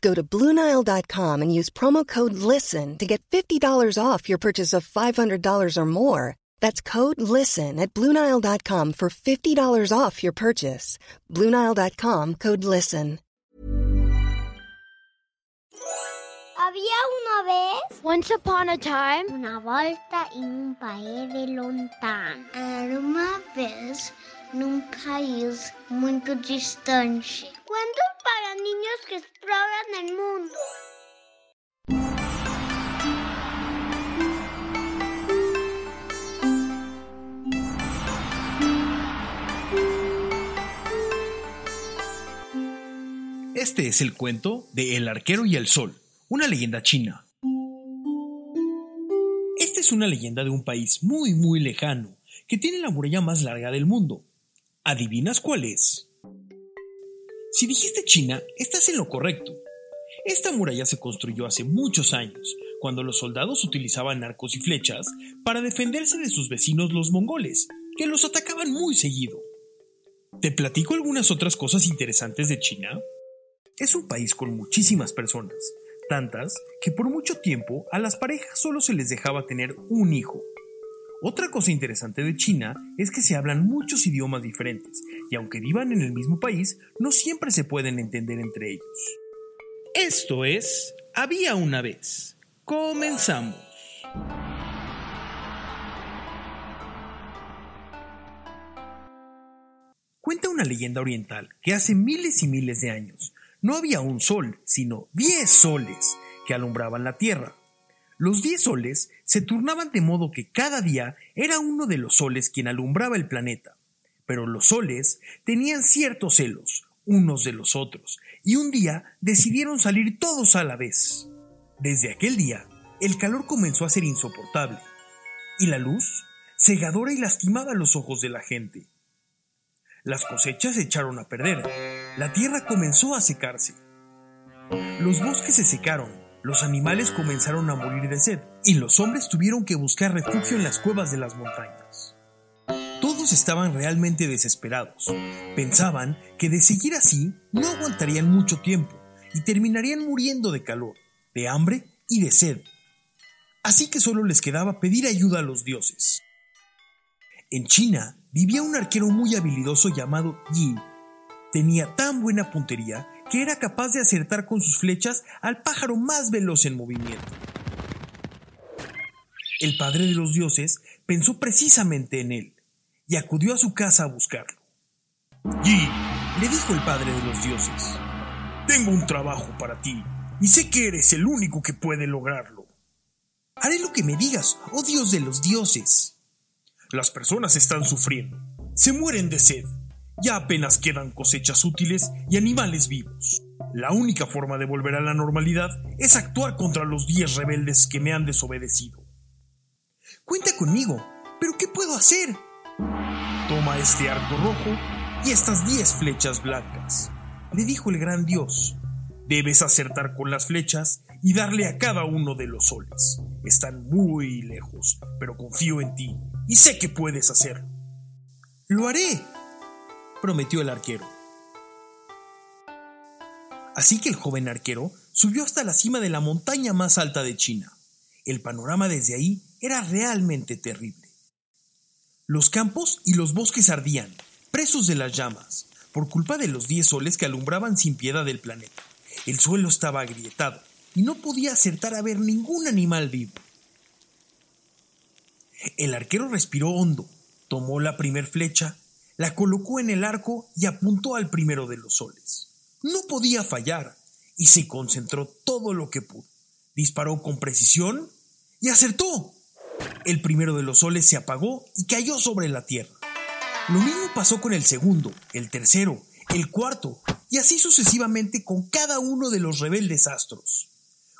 Go to Bluenile.com and use promo code LISTEN to get $50 off your purchase of $500 or more. That's code LISTEN at Bluenile.com for $50 off your purchase. Bluenile.com code LISTEN. Había una vez Once upon a time, una volta in un país de lontano. Era uma vez num país muito distante. Cuentos para niños que exploran Este es el cuento de El arquero y el sol, una leyenda china. Esta es una leyenda de un país muy muy lejano, que tiene la muralla más larga del mundo. ¿Adivinas cuál es? Si dijiste China, estás en lo correcto. Esta muralla se construyó hace muchos años, cuando los soldados utilizaban arcos y flechas para defenderse de sus vecinos los mongoles, que los atacaban muy seguido. ¿Te platico algunas otras cosas interesantes de China? Es un país con muchísimas personas, tantas que por mucho tiempo a las parejas solo se les dejaba tener un hijo. Otra cosa interesante de China es que se hablan muchos idiomas diferentes y aunque vivan en el mismo país, no siempre se pueden entender entre ellos. Esto es Había una vez. Comenzamos. Cuenta una leyenda oriental que hace miles y miles de años no había un sol, sino diez soles que alumbraban la tierra. Los diez soles se turnaban de modo que cada día era uno de los soles quien alumbraba el planeta. Pero los soles tenían ciertos celos unos de los otros, y un día decidieron salir todos a la vez. Desde aquel día, el calor comenzó a ser insoportable, y la luz, cegadora y lastimaba los ojos de la gente. Las cosechas se echaron a perder, la tierra comenzó a secarse. Los bosques se secaron, los animales comenzaron a morir de sed, y los hombres tuvieron que buscar refugio en las cuevas de las montañas. Todos estaban realmente desesperados. Pensaban que de seguir así no aguantarían mucho tiempo y terminarían muriendo de calor, de hambre y de sed. Así que solo les quedaba pedir ayuda a los dioses. En China vivía un arquero muy habilidoso llamado Yi. Tenía tan buena puntería que era capaz de acertar con sus flechas al pájaro más veloz en movimiento. El padre de los dioses pensó precisamente en él y acudió a su casa a buscarlo. Yi, le dijo el padre de los dioses, tengo un trabajo para ti y sé que eres el único que puede lograrlo. Haré lo que me digas, oh Dios de los dioses. Las personas están sufriendo, se mueren de sed, ya apenas quedan cosechas útiles y animales vivos. La única forma de volver a la normalidad es actuar contra los diez rebeldes que me han desobedecido. Cuenta conmigo, pero ¿qué puedo hacer? Toma este arco rojo y estas diez flechas blancas, le dijo el gran dios. Debes acertar con las flechas y darle a cada uno de los soles. Están muy lejos, pero confío en ti y sé que puedes hacerlo. Lo haré, prometió el arquero. Así que el joven arquero subió hasta la cima de la montaña más alta de China. El panorama desde ahí era realmente terrible. Los campos y los bosques ardían, presos de las llamas, por culpa de los diez soles que alumbraban sin piedad el planeta. El suelo estaba agrietado y no podía acertar a ver ningún animal vivo. El arquero respiró hondo, tomó la primer flecha, la colocó en el arco y apuntó al primero de los soles. No podía fallar y se concentró todo lo que pudo. Disparó con precisión y acertó. El primero de los soles se apagó y cayó sobre la tierra. Lo mismo pasó con el segundo, el tercero, el cuarto, y así sucesivamente con cada uno de los rebeldes astros.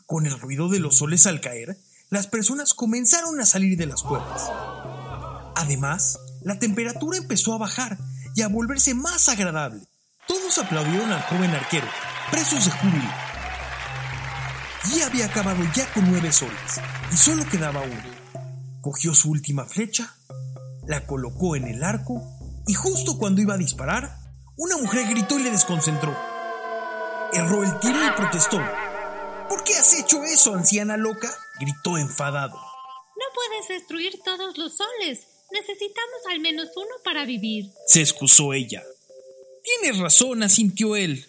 Con el ruido de los soles al caer, las personas comenzaron a salir de las cuevas. Además, la temperatura empezó a bajar y a volverse más agradable. Todos aplaudieron al joven arquero, presos de júbilo. Y había acabado ya con nueve soles, y solo quedaba uno. Cogió su última flecha, la colocó en el arco, y justo cuando iba a disparar, una mujer gritó y le desconcentró. Erró el tiro y protestó. ¿Por qué has hecho eso, anciana loca? gritó enfadado. No puedes destruir todos los soles. Necesitamos al menos uno para vivir. Se excusó ella. Tienes razón, asintió él.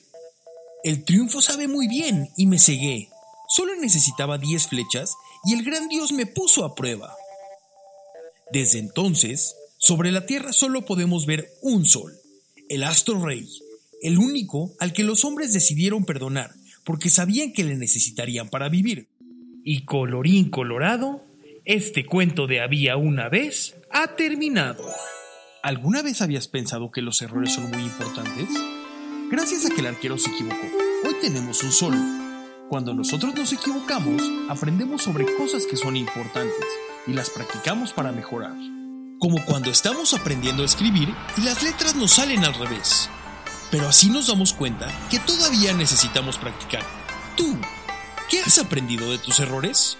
El triunfo sabe muy bien y me cegué. Solo necesitaba diez flechas y el gran Dios me puso a prueba. Desde entonces, sobre la Tierra solo podemos ver un sol, el astro rey, el único al que los hombres decidieron perdonar porque sabían que le necesitarían para vivir. Y colorín colorado, este cuento de había una vez ha terminado. ¿Alguna vez habías pensado que los errores son muy importantes? Gracias a que el arquero se equivocó, hoy tenemos un sol. Cuando nosotros nos equivocamos, aprendemos sobre cosas que son importantes y las practicamos para mejorar. Como cuando estamos aprendiendo a escribir y las letras nos salen al revés. Pero así nos damos cuenta que todavía necesitamos practicar. Tú, ¿qué has aprendido de tus errores?